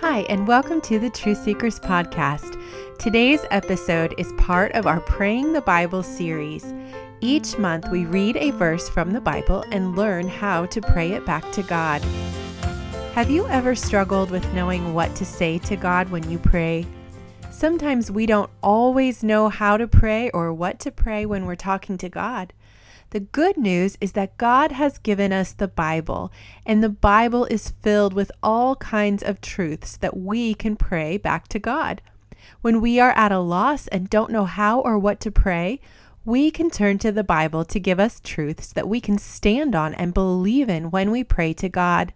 Hi, and welcome to the Truth Seekers Podcast. Today's episode is part of our Praying the Bible series. Each month, we read a verse from the Bible and learn how to pray it back to God. Have you ever struggled with knowing what to say to God when you pray? Sometimes we don't always know how to pray or what to pray when we're talking to God. The good news is that God has given us the Bible, and the Bible is filled with all kinds of truths that we can pray back to God. When we are at a loss and don't know how or what to pray, we can turn to the Bible to give us truths that we can stand on and believe in when we pray to God.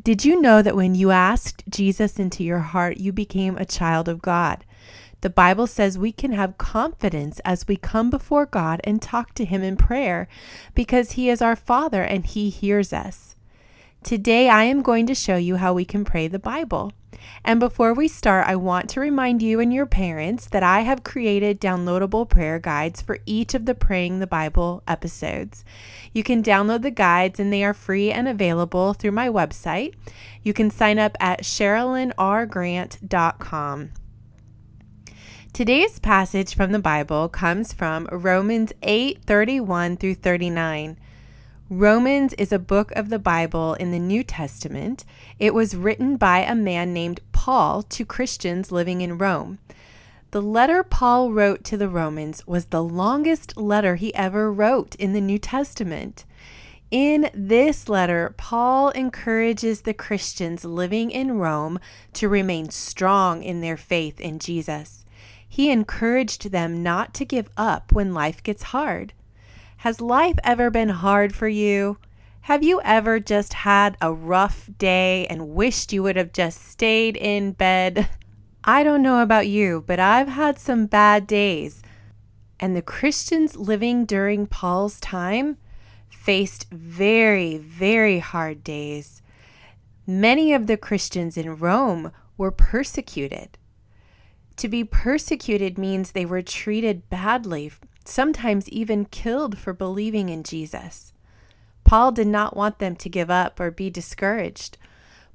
Did you know that when you asked Jesus into your heart, you became a child of God? The Bible says we can have confidence as we come before God and talk to Him in prayer because He is our Father and He hears us. Today, I am going to show you how we can pray the Bible. And before we start, I want to remind you and your parents that I have created downloadable prayer guides for each of the Praying the Bible episodes. You can download the guides, and they are free and available through my website. You can sign up at SherilynRGrant.com. Today's passage from the Bible comes from Romans 8 31 through 39. Romans is a book of the Bible in the New Testament. It was written by a man named Paul to Christians living in Rome. The letter Paul wrote to the Romans was the longest letter he ever wrote in the New Testament. In this letter, Paul encourages the Christians living in Rome to remain strong in their faith in Jesus. He encouraged them not to give up when life gets hard. Has life ever been hard for you? Have you ever just had a rough day and wished you would have just stayed in bed? I don't know about you, but I've had some bad days. And the Christians living during Paul's time faced very, very hard days. Many of the Christians in Rome were persecuted. To be persecuted means they were treated badly, sometimes even killed for believing in Jesus. Paul did not want them to give up or be discouraged.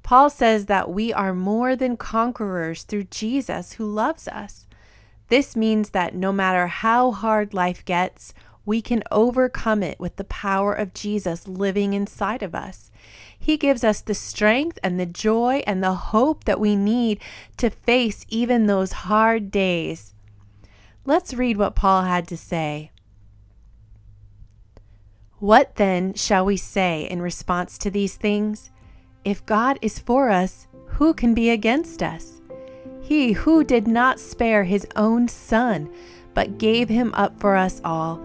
Paul says that we are more than conquerors through Jesus who loves us. This means that no matter how hard life gets, we can overcome it with the power of Jesus living inside of us. He gives us the strength and the joy and the hope that we need to face even those hard days. Let's read what Paul had to say. What then shall we say in response to these things? If God is for us, who can be against us? He who did not spare his own son, but gave him up for us all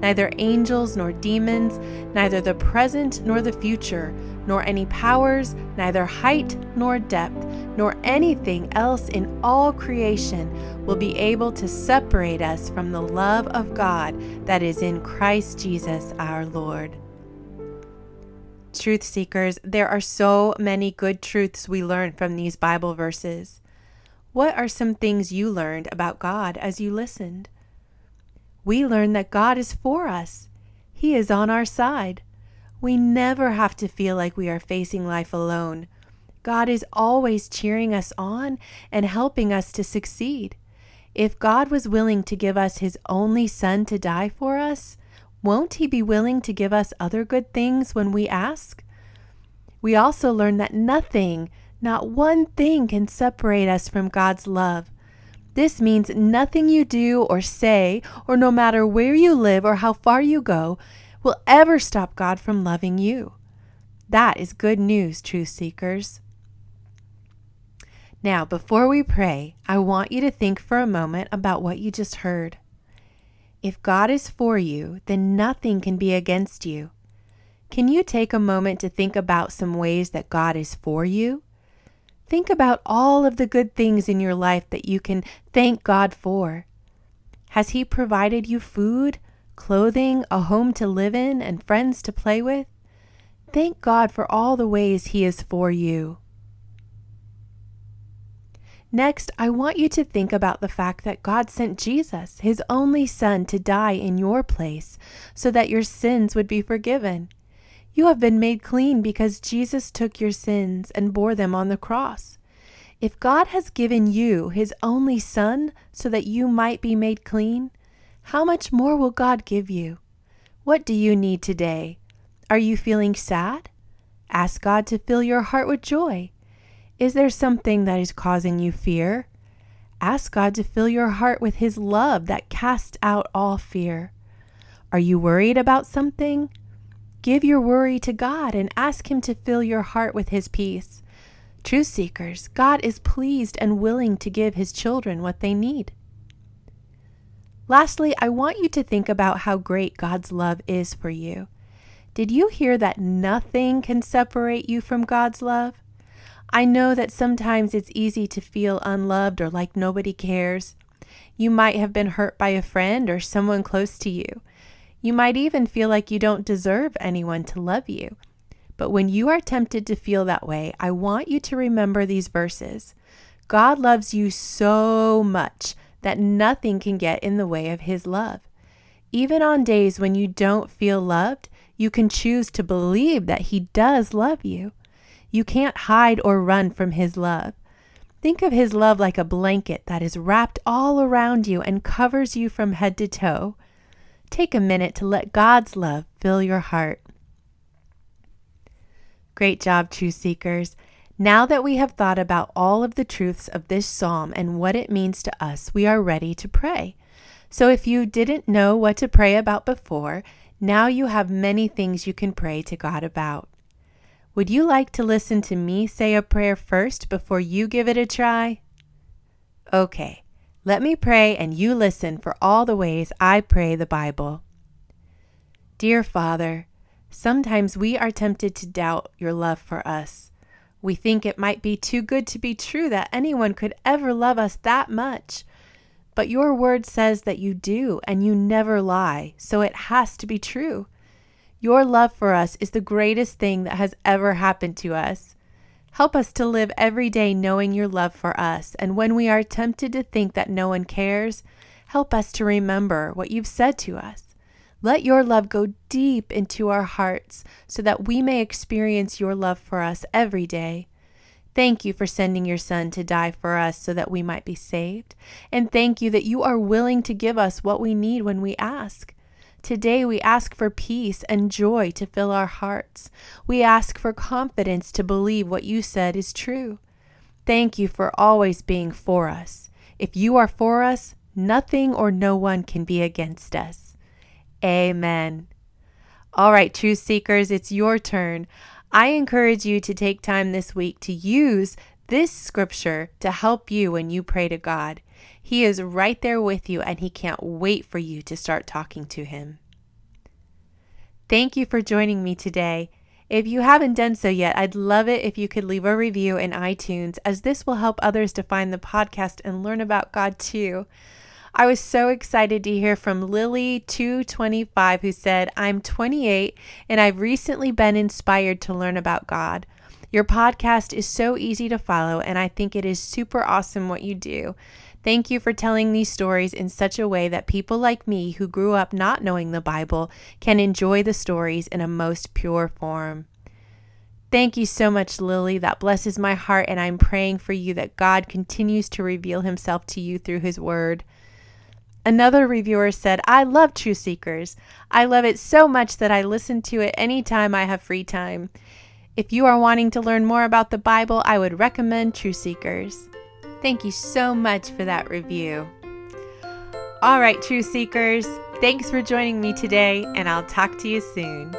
neither angels nor demons, neither the present nor the future, nor any powers, neither height nor depth, nor anything else in all creation will be able to separate us from the love of God that is in Christ Jesus our Lord. Truth seekers, there are so many good truths we learn from these Bible verses. What are some things you learned about God as you listened? We learn that God is for us. He is on our side. We never have to feel like we are facing life alone. God is always cheering us on and helping us to succeed. If God was willing to give us His only Son to die for us, won't He be willing to give us other good things when we ask? We also learn that nothing, not one thing, can separate us from God's love. This means nothing you do or say, or no matter where you live or how far you go, will ever stop God from loving you. That is good news, truth seekers. Now, before we pray, I want you to think for a moment about what you just heard. If God is for you, then nothing can be against you. Can you take a moment to think about some ways that God is for you? Think about all of the good things in your life that you can thank God for. Has He provided you food, clothing, a home to live in, and friends to play with? Thank God for all the ways He is for you. Next, I want you to think about the fact that God sent Jesus, His only Son, to die in your place so that your sins would be forgiven. You have been made clean because Jesus took your sins and bore them on the cross. If God has given you His only Son so that you might be made clean, how much more will God give you? What do you need today? Are you feeling sad? Ask God to fill your heart with joy. Is there something that is causing you fear? Ask God to fill your heart with His love that casts out all fear. Are you worried about something? Give your worry to God and ask Him to fill your heart with His peace. Truth seekers, God is pleased and willing to give His children what they need. Lastly, I want you to think about how great God's love is for you. Did you hear that nothing can separate you from God's love? I know that sometimes it's easy to feel unloved or like nobody cares. You might have been hurt by a friend or someone close to you. You might even feel like you don't deserve anyone to love you. But when you are tempted to feel that way, I want you to remember these verses. God loves you so much that nothing can get in the way of His love. Even on days when you don't feel loved, you can choose to believe that He does love you. You can't hide or run from His love. Think of His love like a blanket that is wrapped all around you and covers you from head to toe. Take a minute to let God's love fill your heart. Great job, Truth Seekers. Now that we have thought about all of the truths of this psalm and what it means to us, we are ready to pray. So if you didn't know what to pray about before, now you have many things you can pray to God about. Would you like to listen to me say a prayer first before you give it a try? Okay, let me pray and you listen for all the ways I pray the Bible. Dear Father, sometimes we are tempted to doubt your love for us. We think it might be too good to be true that anyone could ever love us that much. But your word says that you do, and you never lie, so it has to be true. Your love for us is the greatest thing that has ever happened to us. Help us to live every day knowing your love for us, and when we are tempted to think that no one cares, help us to remember what you've said to us. Let your love go deep into our hearts so that we may experience your love for us every day. Thank you for sending your Son to die for us so that we might be saved. And thank you that you are willing to give us what we need when we ask. Today, we ask for peace and joy to fill our hearts. We ask for confidence to believe what you said is true. Thank you for always being for us. If you are for us, nothing or no one can be against us. Amen. All right, truth seekers, it's your turn. I encourage you to take time this week to use this scripture to help you when you pray to God. He is right there with you and He can't wait for you to start talking to Him. Thank you for joining me today. If you haven't done so yet, I'd love it if you could leave a review in iTunes, as this will help others to find the podcast and learn about God too. I was so excited to hear from Lily225 who said, I'm 28 and I've recently been inspired to learn about God. Your podcast is so easy to follow, and I think it is super awesome what you do. Thank you for telling these stories in such a way that people like me who grew up not knowing the Bible can enjoy the stories in a most pure form. Thank you so much, Lily. That blesses my heart, and I'm praying for you that God continues to reveal himself to you through his word. Another reviewer said, I love True Seekers. I love it so much that I listen to it anytime I have free time. If you are wanting to learn more about the Bible, I would recommend True Seekers. Thank you so much for that review. All right, Truth seekers, thanks for joining me today, and I'll talk to you soon.